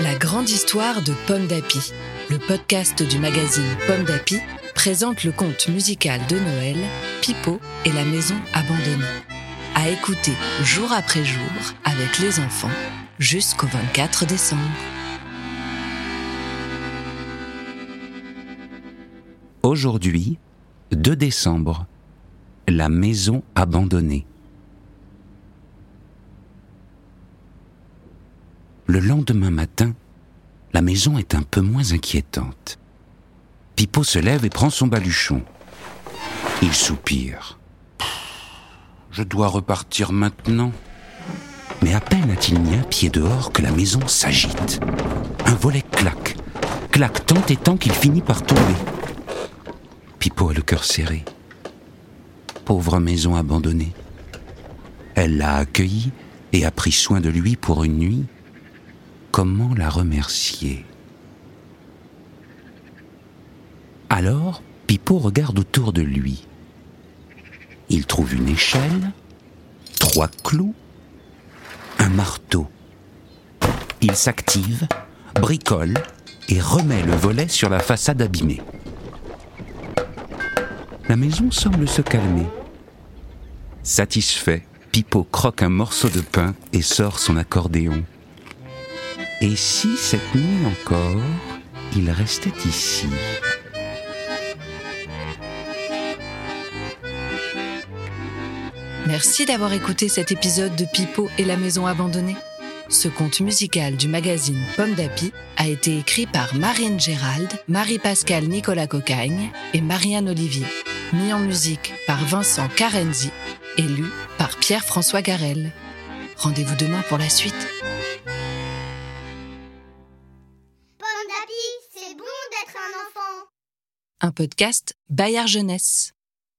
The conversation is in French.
La grande histoire de Pomme d'Api, le podcast du magazine Pomme d'Api, présente le conte musical de Noël, Pipo et la maison abandonnée. À écouter jour après jour avec les enfants jusqu'au 24 décembre. Aujourd'hui, 2 décembre, la maison abandonnée. Le lendemain matin, la maison est un peu moins inquiétante. Pipo se lève et prend son baluchon. Il soupire. Je dois repartir maintenant. Mais à peine a-t-il mis un pied dehors que la maison s'agite. Un volet claque, claque tant et tant qu'il finit par tomber. Pipo a le cœur serré. Pauvre maison abandonnée. Elle l'a accueilli et a pris soin de lui pour une nuit. Comment la remercier? Alors, Pipo regarde autour de lui. Il trouve une échelle, trois clous, un marteau. Il s'active, bricole et remet le volet sur la façade abîmée. La maison semble se calmer. Satisfait, Pipo croque un morceau de pain et sort son accordéon. Et si cette nuit encore, il restait ici? Merci d'avoir écouté cet épisode de Pipo et la maison abandonnée. Ce conte musical du magazine Pomme d'Api a été écrit par Marine Gérald, Marie-Pascale Nicolas Cocagne et Marianne Olivier. Mis en musique par Vincent Carenzi et lu par Pierre-François Garel. Rendez-vous demain pour la suite. D'api, c'est bon d'être un enfant. Un podcast Bayard Jeunesse.